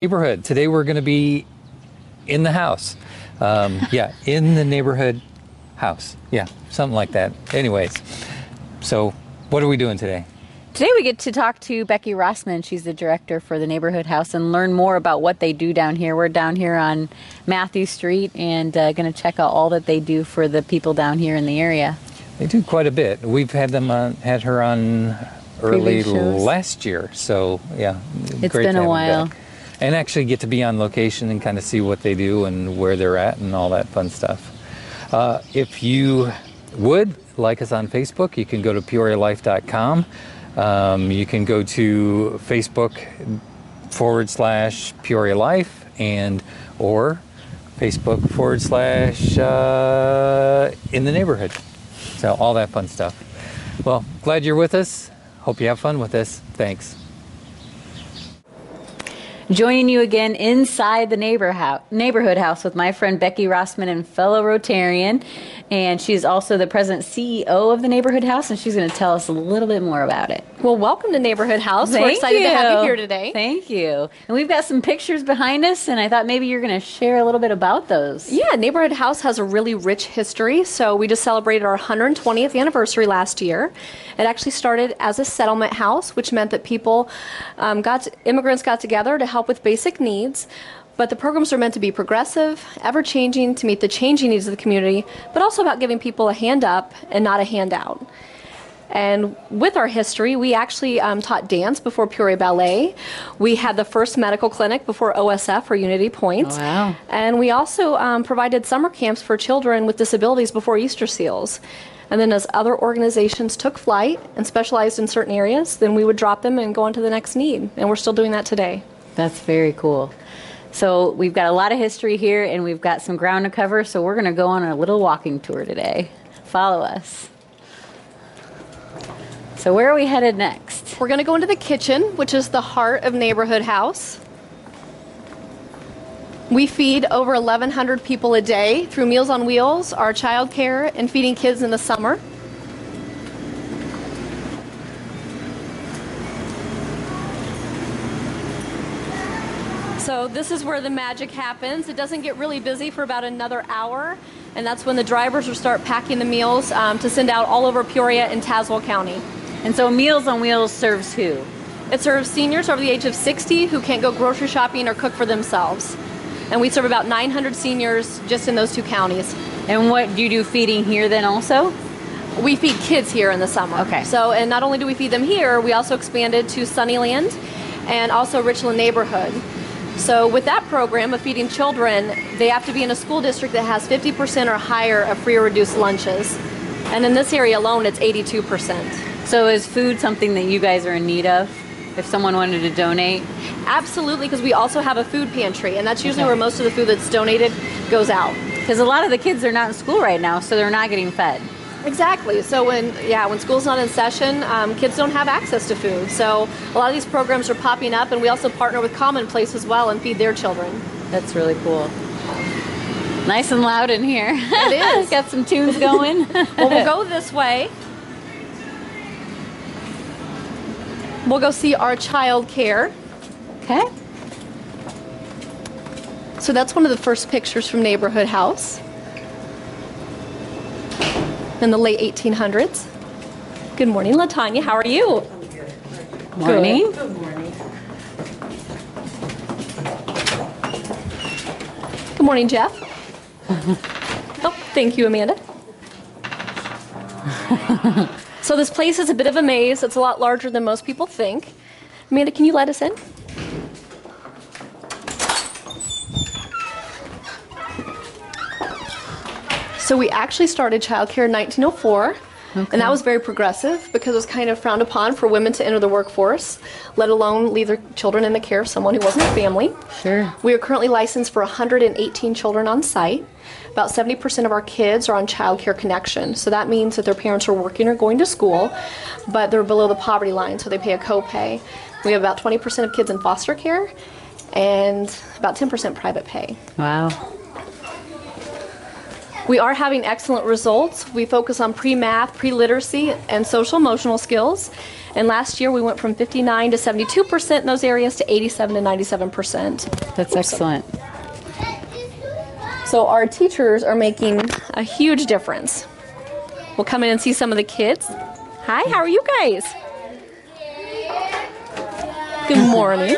neighborhood. Today we're going to be in the house. Um, yeah, in the neighborhood house. Yeah, something like that. Anyways, so what are we doing today? Today we get to talk to Becky Rossman. She's the director for the neighborhood house and learn more about what they do down here. We're down here on Matthew Street and uh, going to check out all that they do for the people down here in the area. They do quite a bit. We've had them on, had her on early last year. So yeah, It's been a while. back. And actually get to be on location and kind of see what they do and where they're at and all that fun stuff. Uh, if you would like us on Facebook, you can go to peorialife.com. Um, you can go to Facebook forward slash Peoria Life and or Facebook forward slash uh, in the neighborhood. So all that fun stuff. Well, glad you're with us. Hope you have fun with us. Thanks. Joining you again inside the neighbor neighborhood house with my friend Becky Rossman and fellow Rotarian. And she's also the president CEO of the neighborhood house, and she's going to tell us a little bit more about it. Well, welcome to Neighborhood House. Thank We're excited to have you. you here today. Thank you. And we've got some pictures behind us, and I thought maybe you're going to share a little bit about those. yeah, Neighborhood House has a really rich history. So we just celebrated our 120th anniversary last year. It actually started as a settlement house, which meant that people um, got immigrants got together to help with basic needs. But the programs are meant to be progressive, ever changing to meet the changing needs of the community, but also about giving people a hand up and not a handout. And with our history, we actually um, taught dance before Peoria Ballet. We had the first medical clinic before OSF or Unity Point. Wow. And we also um, provided summer camps for children with disabilities before Easter Seals. And then, as other organizations took flight and specialized in certain areas, then we would drop them and go on to the next need. And we're still doing that today. That's very cool. So we've got a lot of history here, and we've got some ground to cover. So we're going to go on a little walking tour today. Follow us. So where are we headed next? We're going to go into the kitchen, which is the heart of Neighborhood House. We feed over 1,100 people a day through Meals on Wheels, our childcare, and feeding kids in the summer. So, this is where the magic happens. It doesn't get really busy for about another hour, and that's when the drivers will start packing the meals um, to send out all over Peoria and Tazewell County. And so Meals on Wheels serves who? It serves seniors over the age of 60 who can't go grocery shopping or cook for themselves. And we serve about 900 seniors just in those two counties. And what do you do feeding here then also? We feed kids here in the summer. Okay. So, and not only do we feed them here, we also expanded to Sunnyland and also Richland neighborhood. So, with that program of feeding children, they have to be in a school district that has 50% or higher of free or reduced lunches. And in this area alone, it's 82%. So is food something that you guys are in need of? If someone wanted to donate? Absolutely, because we also have a food pantry, and that's usually Okay. where most of the food that's donated goes out. Because a lot of the kids are not in school right now, so they're not getting fed. Exactly. So when yeah, when school's not in session, um, kids don't have access to food. So a lot of these programs are popping up, and we also partner with Commonplace as well and feed their children. That's really cool. Nice and loud in here. It is. Got some tunes going. Well, we'll go this way. We'll go see our child care. okay. So that's one of the first pictures from Neighborhood House in the late 1800s. Good morning, Latanya. How are you? Good morning. Good morning, Good morning, Jeff. oh, thank you, Amanda. so this place is a bit of a maze. It's a lot larger than most people think. Amanda, can you let us in? So we actually started childcare in 1904. And that was very progressive because it was kind of frowned upon for women to enter the workforce, let alone leave their children in the care of someone who wasn't a family. Sure. We are currently licensed for 118 children on site. About 70% of our kids are on Child Care Connection. So that means that their parents are working or going to school, but they're below the poverty line, so they pay a copay. We have about 20% of kids in foster care and about 10% private pay. Wow. We are having excellent results. We focus on pre math, pre literacy, and social emotional skills. And last year we went from 59 to 72% in those areas to 87 to 97%. That's excellent. So our teachers are making a huge difference. We'll come in and see some of the kids. Hi, how are you guys? Good morning.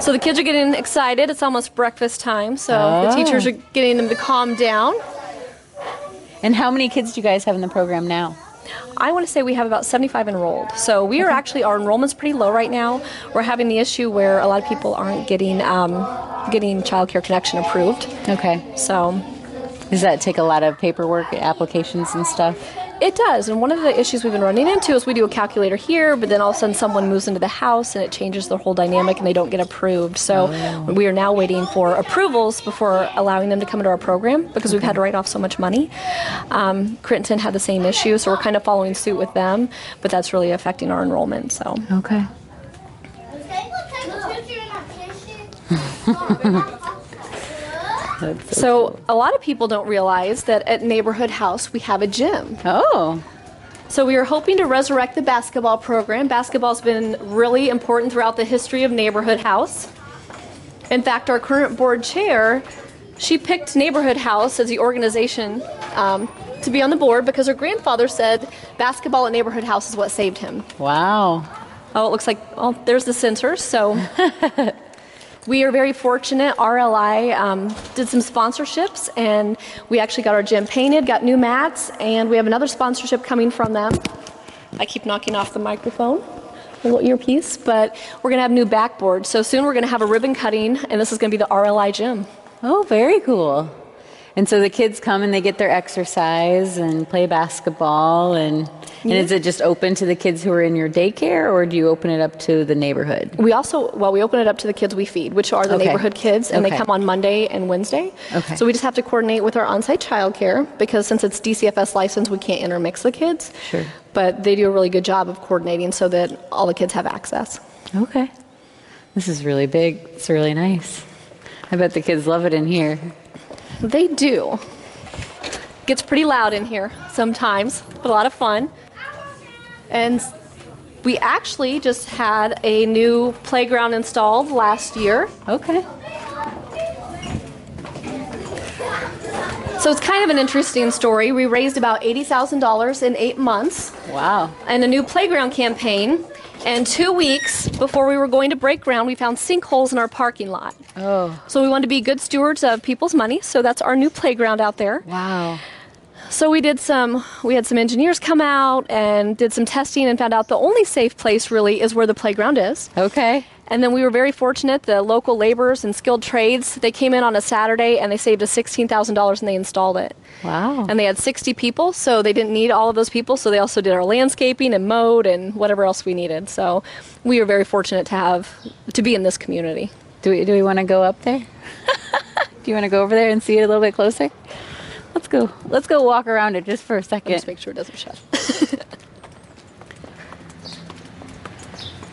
So the kids are getting excited. It's almost breakfast time, so the Oh. teachers are getting them to calm down. And how many kids do you guys have in the program now? I want to say we have about 75 enrolled. So we are actually our enrollment's pretty low right now. We're having the issue where a lot of people aren't getting um, getting Child Care Connection approved. Okay. So Does that take a lot of paperwork, applications, and stuff? It does, and one of the issues we've been running into is we do a calculator here, but then all of a sudden someone moves into the house and it changes the whole dynamic and they don't get approved. So we are now waiting for approvals before allowing them to come into our program because we've had to write off so much money. Um, Crittenton had the same issue, so we're kind of following suit with them, but that's really affecting our enrollment. So Okay. That's so a lot of people don't realize that at Neighborhood House we have a gym. Oh, So we are hoping to resurrect the basketball program. Basketball's been really important throughout the history of Neighborhood House. In fact, our current board chair, she picked Neighborhood House as the organization um, to be on the board because her grandfather said basketball at Neighborhood House is what saved him. wow. Oh, it looks like, oh, there's the censor. So we are very fortunate. RLI um, did some sponsorships, and we actually got our gym painted, got new mats, and we have another sponsorship coming from them. I keep knocking off the microphone, little earpiece, but we're going to have new backboards. So soon we're going to have a ribbon cutting, and this is going to be the RLI gym. Oh, very cool. And so the kids come and they get their exercise and play basketball and and is it just open to the kids who are in your daycare or do you open it up to the neighborhood? We also, well, we open it up to the kids we feed, which are the Okay. neighborhood kids, and Okay. they come on Monday and Wednesday. Okay. So we just have to coordinate with our on-site childcare because since it's DCFS licensed, we can't intermix the kids. Sure. But they do a really good job of coordinating so that all the kids have access. Okay. This is really big. It's really nice. I bet the kids love it in here. They do. Gets pretty loud in here sometimes, but a lot of fun. And we actually just had a new playground installed last year. Okay. So it's kind of an interesting story. We raised about $80,000 in eight months Wow. and a new playground campaign. And two weeks before we were going to break ground, we found sinkholes in our parking lot. Oh, So we wanted to be good stewards of people's money. So that's our new playground out there. wow. So we did some, we had some engineers come out and did some testing and found out the only safe place really is where the playground is. Okay. And then we were very fortunate. The local laborers and skilled trades, they came in on a Saturday and they saved us $16,000 and they installed it. Wow. And they had 60 people, so they didn't need all of those people. So they also did our landscaping and mowed and whatever else we needed. So we were very fortunate to have to be in this community. Do we, do we want to go up there? do you want to go over there and see it a little bit closer? Let's go. Let's go walk around it just for a second. Just make sure it doesn't shut.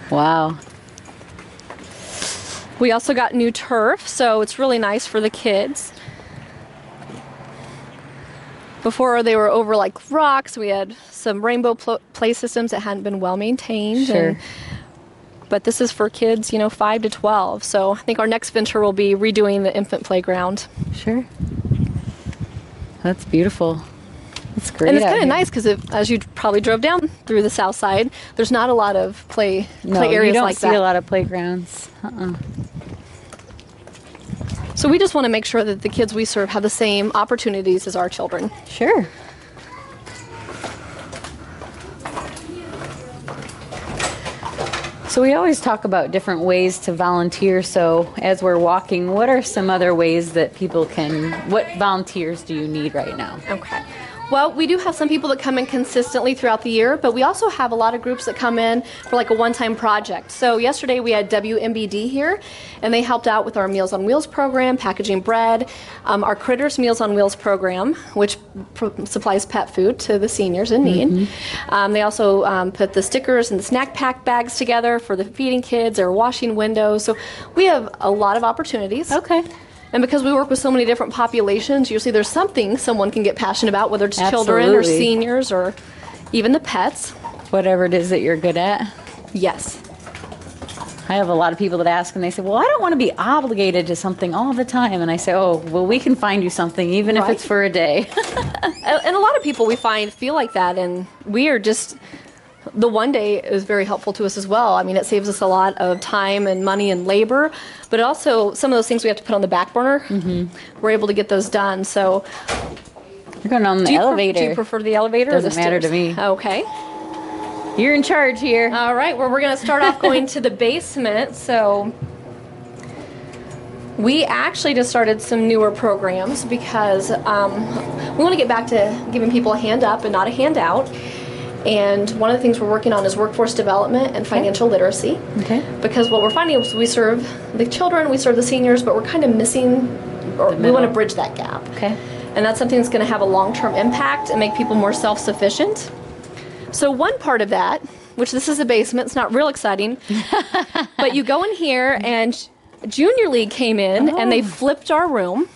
Wow. We also got new turf, so it's really nice for the kids. Before they were over like rocks, we had some rainbow pl- play systems that hadn't been well maintained. Sure. and- but this is for kids, you know, 5 to 12. So I think our next venture will be redoing the infant playground. Sure. That's beautiful. That's great. and it's kind of nice because as you probably drove down through the south side, there's not a lot of play, No, play areas you don't like see that. a lot of playgrounds. Uh-uh. So we just want to make sure that the kids we serve have the same opportunities as our children. Sure. So we always talk about different ways to volunteer. So as we're walking, what are some other ways that people can? What volunteers do you need right now? Okay. Well, we do have some people that come in consistently throughout the year, but we also have a lot of groups that come in for like a one time project. So, yesterday we had WMBD here, and they helped out with our Meals on Wheels program, packaging bread, um, our Critters Meals on Wheels program, which pr- supplies pet food to the seniors in need. Um, they also um, put the stickers and the snack pack bags together for the feeding kids or washing windows. So, we have a lot of opportunities. Okay. And because we work with so many different populations, usually there's something someone can get passionate about, whether it's children or seniors or even the pets. Whatever it is that you're good at. Yes. I have a lot of people that ask and they say, Well, I don't want to be obligated to something all the time. And I say, Oh, well, we can find you something, even if it's for a day. And and a lot of people we find feel like that, and we are just the one day is very helpful to us as well. I mean, it saves us a lot of time and money and labor, but also some of those things we have to put on the back burner, we're able to get those done. So, You're going on the do you, pref- elevator. do you prefer the elevator? or the Doesn't matter to me. Okay. You're in charge here. All right. Well, we're going to start off going to the basement. So. We actually just started some newer programs because um, we want to get back to giving people a hand up and not a handout. And one of the things we're working on is workforce development and financial literacy. Okay. Because what we're finding is we serve the children, we serve the seniors, but we're kind of missing, or we want to bridge that gap. Okay. And that's something that's going to have a long term impact and make people more self sufficient. So, one part of that, which this is a basement, it's not real exciting, but you go in here and Junior League came in and they oh. flipped our room.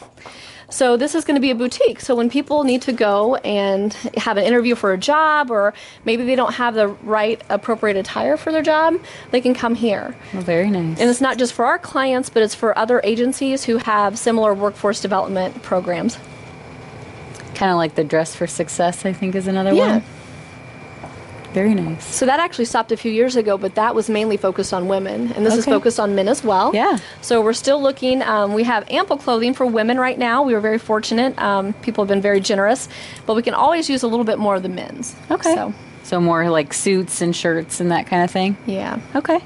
So this is going to be a boutique. So when people need to go and have an interview for a job, or maybe they don't have the right appropriate attire for their job, they can come here. Well, very nice. And it's not just for our clients, but it's for other agencies who have similar workforce development programs. kind of like the Dress for Success, I think, is another Yeah. one. Very nice. So that actually stopped a few years ago, but that was mainly focused on women, and this is focused on men as well. Yeah. So we're still looking. Um, we have ample clothing for women right now. We were very fortunate. Um, people have been very generous, but we can always use a little bit more of the men's. Okay. So So more like suits and shirts and that kind of thing. yeah. Okay.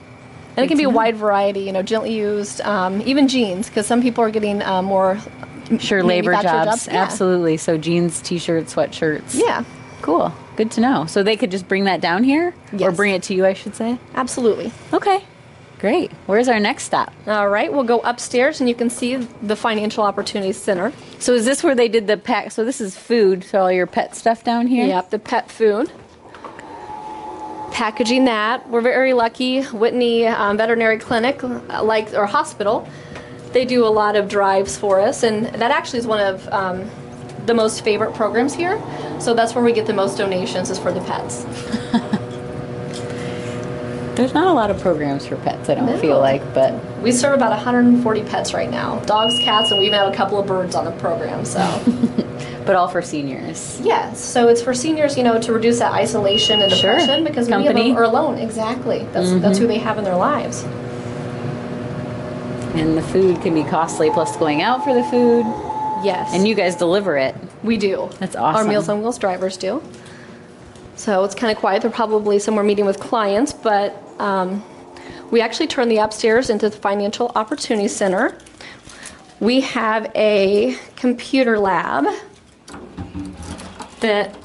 And it can be a wide variety, you know, gently used, um, even jeans, because some people are getting uh, more. Sure, labor jobs. jobs, yeah. Absolutely. So jeans, t-shirts, sweatshirts. Yeah, Cool. Good to know. So they could just bring that down here, or bring it to you, I should say. absolutely. Okay. Great. Where's our next stop? All right, we'll go upstairs and you can see the Financial Opportunities Center. So is this where they did the pack? So this is food. So all your pet stuff down here. Yep, the pet food. Packaging that. We're very lucky. Whitney um, Veterinary Clinic, uh, like or hospital, they do a lot of drives for us, and that actually is one of um, the most favorite programs here. So that's where we get the most donations is for the pets. There's not a lot of programs for pets. I don't No. feel like, but We serve about 140 pets right now, dogs, cats, and we even have a couple of birds on the program. So. but all for seniors. Yes, so it's for seniors, you know, to reduce that isolation and Sure. depression because many of them are alone. Exactly, that's that's mm-hmm. who they have in their lives. And the food can be costly plus going out for the food. Yes, And you guys deliver it. We do. That's awesome. Our. Meals on Wheels drivers do. So it's kind of quiet. They're probably somewhere meeting with clients, but um, we actually turn the upstairs into the Financial Opportunity Center. We have a computer lab that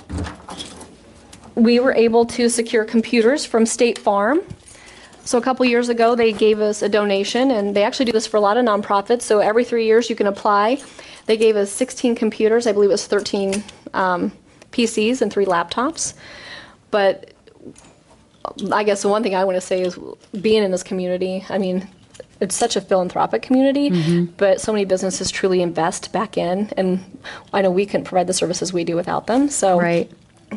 we were able to secure computers from State Farm. So a couple years ago, they gave us a donation, and they actually do this for a lot of nonprofits. So every three years, you can apply. They gave us 16 computers. I believe it was 13 um, PCs and three laptops. But I guess the one thing I want to say is being in this community. I mean, it's such a philanthropic community, Mm-hmm. but so many businesses truly invest back in, and I know we couldn't provide the services we do without them. So Right.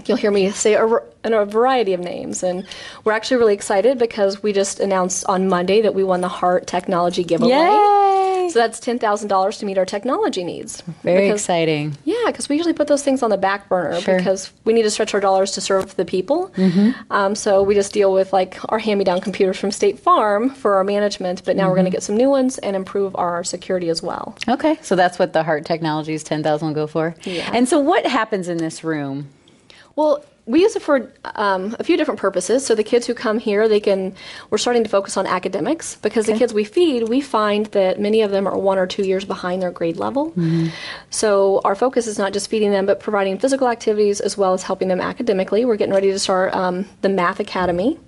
you'll hear me say a, a variety of names, and we're actually really excited because we just announced on Monday that we won the Heart Technology giveaway. Yay! So that's ten thousand dollars to meet our technology needs. Very Because- exciting. yeah, because we usually put those things on the back burner Sure. because we need to stretch our dollars to serve the people. Um, so we just deal with like our hand-me-down computers from State Farm for our management, but now we're going to get some new ones and improve our security as well. Okay, so that's what the Heart Technologies 10,000 will go for. Yeah. And so what happens in this room? Well, we use it for um, a few different purposes. So the kids who come here, they can. We're starting to focus on academics because the kids we feed, we find that many of them are one or two years behind their grade level. Mm-hmm. So our focus is not just feeding them, but providing physical activities as well as helping them academically. We're getting ready to start um, the Math Academy.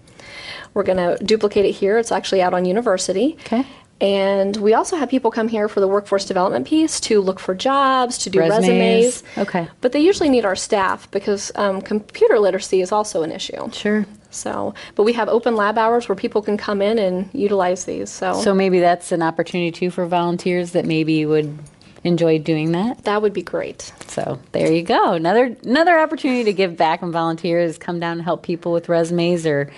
We're going to duplicate it here. It's actually out on University. Okay. And we also have people come here for the workforce development piece to look for jobs, to do Resumes. resumes. Okay. But they usually need our staff because um, computer literacy is also an issue. Sure. So, but we have open lab hours where people can come in and utilize these. So, So maybe that's an opportunity too for volunteers that maybe would enjoy doing that. that would be great. So there you go. Another another opportunity to give back and volunteers come down and help people with resumes or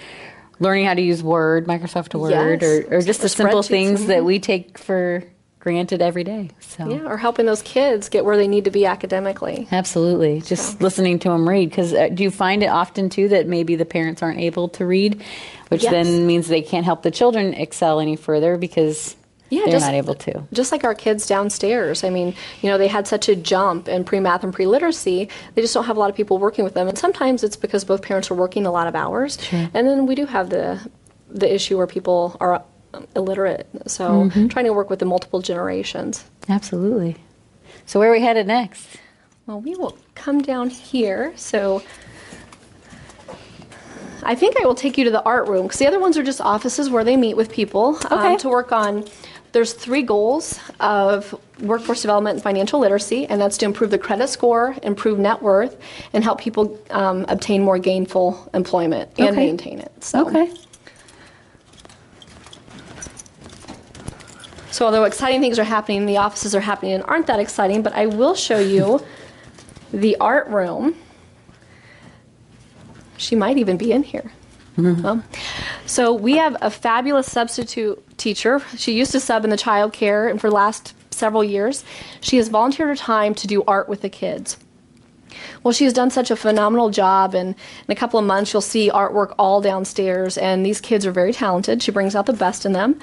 learning how to use Word, Microsoft Word, Yes. or, or just the simple things that mhm. we take for granted every day. So Yeah, or helping those kids get where they need to be academically. absolutely, just listening to them read. Because uh, do you find it often too that maybe the parents aren't able to read, which Yes. then means they can't help the children excel any further because Yeah, they're just- not able to. Just like our kids downstairs. I mean, you know, they had such a jump in pre math and pre literacy, they just don't have a lot of people working with them. And sometimes it's because both parents are working a lot of hours. And then we do have the, the issue where people are um, illiterate. So Mm-hmm. trying to work with the multiple generations. Absolutely. So where are we headed next? Well, we will come down here. So I think I will take you to the art room because the other ones are just offices where they meet with people um, to work on. There's three goals of workforce development and financial literacy, and that's to improve the credit score, improve net worth, and help people um, obtain more gainful employment and Okay. maintain it. So, Okay. so although exciting things are happening, the offices are happening and aren't that exciting, but I will show you the art room. She might even be in here. Well, so we have a fabulous substitute teacher. She used to sub in the child care, and for the last several years, she has volunteered her time to do art with the kids. Well, she has done such a phenomenal job, and in a couple of months, you'll see artwork all downstairs. And these kids are very talented. She brings out the best in them.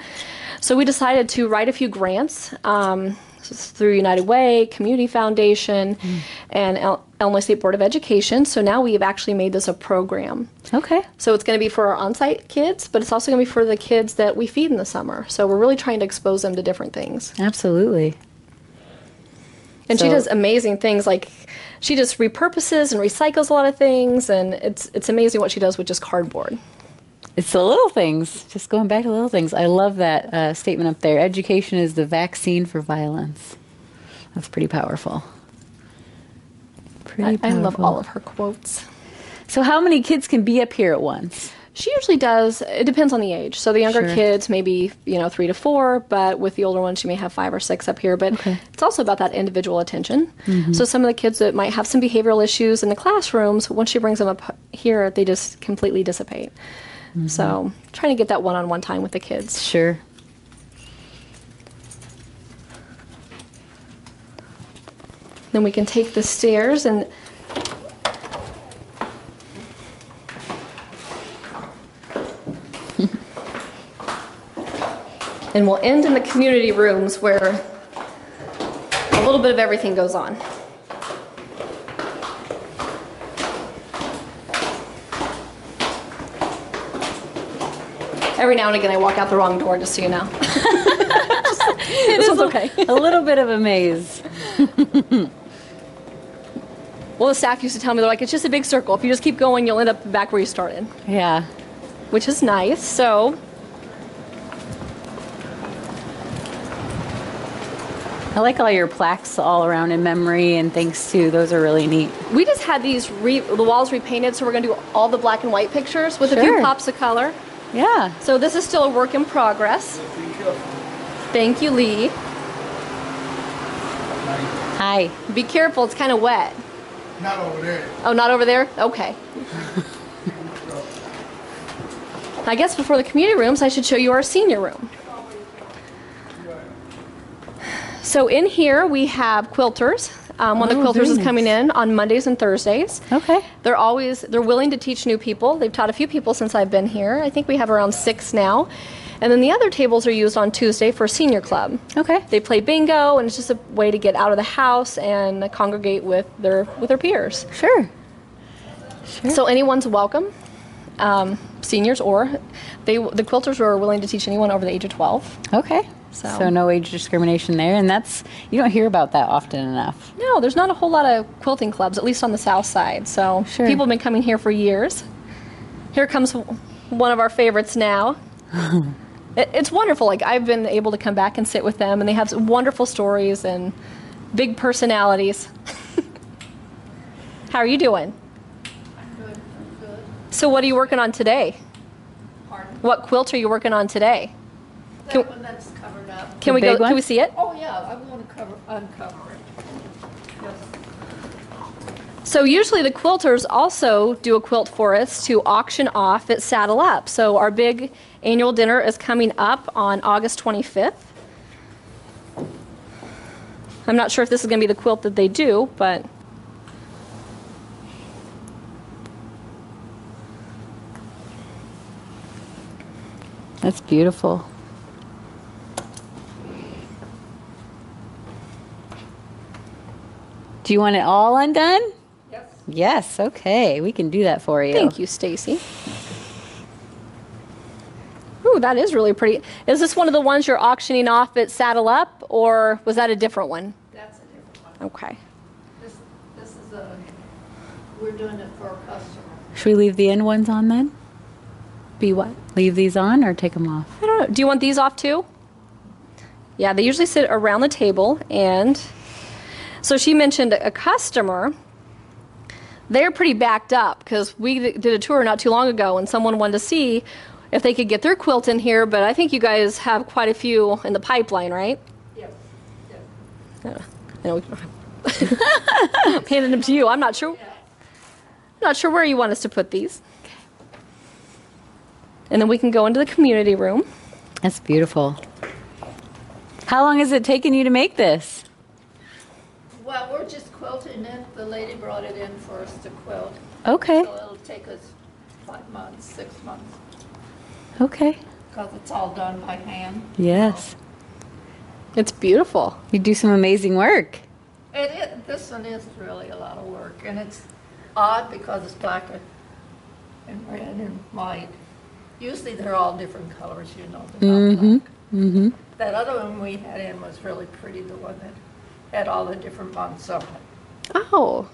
So we decided to write a few grants um, through United Way, Community Foundation, mm. and El- Illinois State Board of Education. So now we have actually made this a program. Okay. So it's going to be for our on-site kids, but it's also going to be for the kids that we feed in the summer. So we're really trying to expose them to different things. Absolutely. And she does amazing things like she just repurposes and recycles a lot of things and it's it's amazing what she does with just cardboard. It's the little things. Just going back to the little things. I love that uh, statement up there. Education is the vaccine for violence. That's pretty powerful. Pretty I, I love all of her quotes. So, how many kids can be up here at once? She usually does. It depends on the age. So the younger Sure. kids, maybe you know three to four, but with the older ones, she may have five or six up here. But Okay. it's also about that individual attention. So some of the kids that might have some behavioral issues in the classrooms, once she brings them up here, they just completely dissipate. So trying to get that one-on-one time with the kids. Sure. Then we can take the stairs and and we'll end in the community rooms where a little bit of everything goes on. Every now and again, I walk out the wrong door, just so you know. this one's okay. a little bit of a maze. Well, the staff used to tell me, they're like, it's just a big circle. If you just keep going, you'll end up back where you started, Yeah. which is nice. So, I like all your plaques all around in memory and thanks to. Those are really neat. we just had these, re- the walls repainted, so we're going to do all the black and white pictures with a few pops of color. Yeah. So, this is still a work in progress. Thank you, Lee. Hi. Be careful, it's kind of wet. Not over there. Oh, not over there? Okay. I guess before the community rooms, I should show you our senior room. So in here we have quilters. Um, one of the Oh, quilters is nice. coming in on Mondays and Thursdays. Okay. They're always they're willing to teach new people. They've taught a few people since I've been here. I think we have around six now. And then the other tables are used on Tuesday for senior club. Okay. They play bingo, and it's just a way to get out of the house and congregate with their with their peers. Sure. Sure. So anyone's welcome, um, seniors or they the quilters are willing to teach anyone over the age of 12. Okay. So- so no age discrimination there, and that's you don't hear about that often enough. No, there's not a whole lot of quilting clubs, at least on the south side. So Sure. people have been coming here for years. Here comes one of our favorites now. It- it's wonderful. Like I've been able to come back and sit with them, and they have wonderful stories and big personalities. How are you doing? I'm good. I'm good. So what are you working on today? Pardon? What quilt are you working on today? Can- one that's covered up. Can The we go? one? Can we see it? Oh, yeah, I want to cover, uncover it. Yes. So usually the quilters also do a quilt for us to auction off at Saddle Up. So our big annual dinner is coming up on August 25th. I'm not sure if this is going to be the quilt that they do, but That's beautiful. Do you want it all undone? Yes. Yes, okay. We can do that for you. thank you, Stacy. Ooh, that is really pretty. Is this one of the ones you're auctioning off at Saddle Up, or was that a different one? That's a different one. Okay. This, this is a, we're doing it for a customer. Should we leave the end ones on then? Be what? Leave these on or take them off? I don't know. Do you want these off too? Yeah, they usually sit around the table. And so she mentioned a customer. They're pretty backed up because we did a tour not too long ago and someone wanted to see if they could get their quilt in here. But I think you guys have quite a few in the pipeline, right? Yep. Yep. I know we I'm handing them to you. I'm not sure. I'm not sure where you want us to put these. And then we can go into the community room. That's beautiful. How long has it taken you to make this? Well, we're just quilting it. The lady brought it in for us to quilt. Okay. So it'll take us five months, six months, Okay. because it's all done by hand. Yes. It's beautiful. You do some amazing work. It, it, this one is really a lot of work, and it's odd because it's black and- and red and white. Usually they're all different colors, you know, they're not black. Mm-hmm. That other one we had in was really pretty, the one that had all the different months on it. Oh.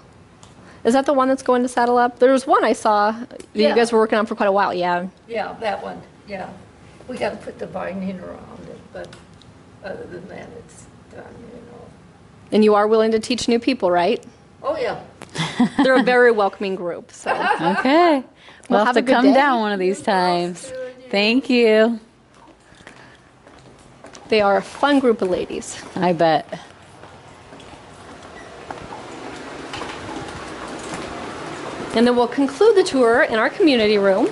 Is that the one that's going to saddle up? There was one I saw that Yeah. you guys were working on for quite a while. Yeah. Yeah, that one, yeah. We got to put the binding around it, but other than that, it's done, you know. And you are willing to teach new people, right? Oh, yeah. They're a very welcoming group. So Okay. We'll, Well, have, have a to good come day. down one of these times. Thank you. they are a fun group of ladies. I bet. And then we'll conclude the tour in our community room.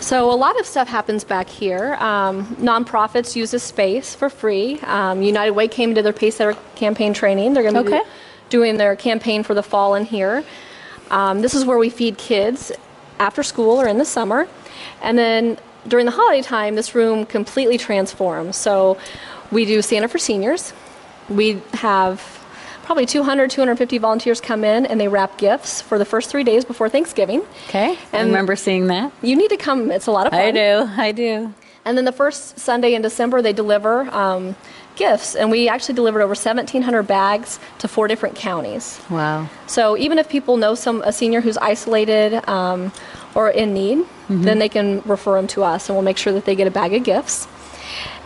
So a lot of stuff happens back here. Um, nonprofits use this space for free. Um, United Way came to their Pace Setter campaign training. They're going to Okay. be doing their campaign for the fall in here. Um, this is where we feed kids after school or in the summer. And then during the holiday time, this room completely transforms. So we do Santa for seniors. We have probably 200, 250 volunteers come in and they wrap gifts for the first three days before Thanksgiving. Okay. I remember seeing that. You need to come, it's a lot of fun. I do. I do. And then the first Sunday in December, they deliver um, gifts. And we actually delivered over 1,700 bags to four different counties. Wow. So even if people know some a senior who's isolated um, or in need, then they can refer them to us, and we'll make sure that they get a bag of gifts.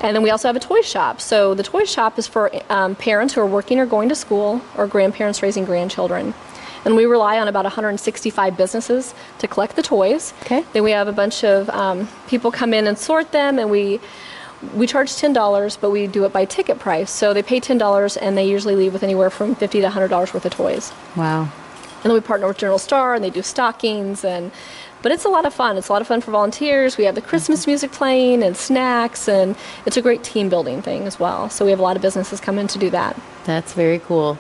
And then we also have a toy shop. So the toy shop is for um, parents who are working or going to school, or grandparents raising grandchildren. And we rely on about 165 businesses to collect the toys. Okay. Then we have a bunch of um, people come in and sort them, and we we charge ten dollars, but we do it by ticket price. So they pay ten dollars, and they usually leave with anywhere from 50 to hundred dollars worth of toys. Wow. And then we partner with General Star, and they do stockings, and but it's a lot of fun. It's a lot of fun for volunteers. We have the Christmas music playing and snacks, and it's a great team building thing as well. So we have a lot of businesses come in to do that. That's very cool.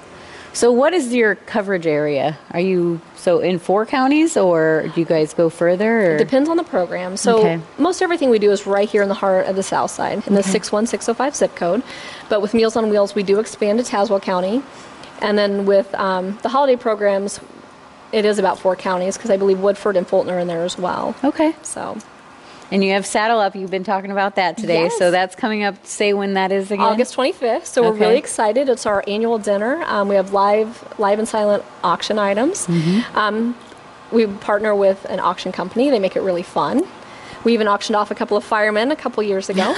So, what is your coverage area? Are you so in four counties, or do you guys go further? Or? Depends on the program. So Okay. most everything we do is right here in the heart of the South Side, in the 61605 zip code. But with Meals on Wheels, we do expand to Tazewell County. And then with um, the holiday programs, it is about four counties because I believe Woodford and Fulton are in there as well. Okay. So And you have Saddle Up. You've been talking about that today. Yes. So that's coming up. Say when that is again. August 25th. So we're really excited. It's our annual dinner. Um, we have live, live and silent auction items. Mm-hmm. Um, we partner with an auction company. They make it really fun. We even auctioned off a couple of firemen a couple years ago.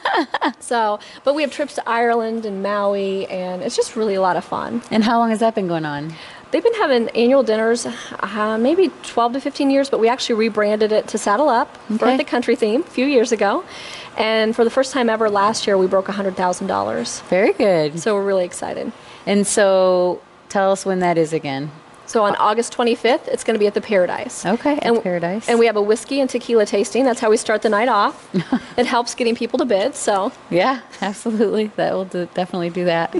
so, but we have trips to Ireland and Maui, and it's just really a lot of fun. And how long has that been going on? They've been having annual dinners, uh, maybe 12 to 15 years, but we actually rebranded it to Saddle Up for the country theme a few years ago. And for the first time ever last year, we broke $100,000. Very good. So we're really excited. And so tell us when that is again. So on August 25th, it's going to be at the Par-A-Dice. Okay, at and, Par-A-Dice. And we have a whiskey and tequila tasting. That's how we start the night off. it helps getting people to bid. So Yeah, absolutely. That will do, definitely do that.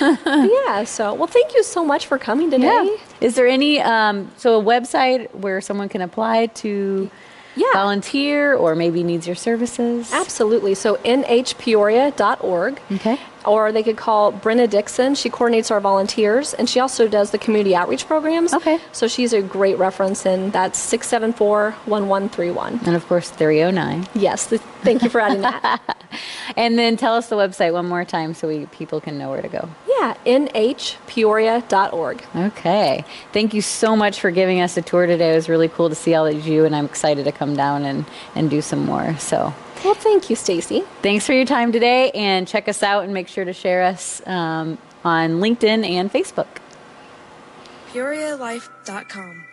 Yeah. So well, thank you so much for coming today. Is there any um, so a website where someone can apply to Yeah. volunteer or maybe needs your services? Absolutely. So nhpeoria.org. Okay. Or they could call Brenna Dixon. She coordinates our volunteers and she also does the community outreach programs. Okay. So she's a great reference and that's 674 1131. And of course, 309. Yes. th- Thank you for adding that. And then tell us the website one more time so we people can know where to go. yeah. nhpeoria.org. Okay. Thank you so much for giving us a tour today. It was really cool to see all that you and I'm excited to come down and, and do some more. So Well, thank you, Stacy. thanks for your time today, and check us out and make sure to share us um, on LinkedIn and Facebook. PeoriaLife.com.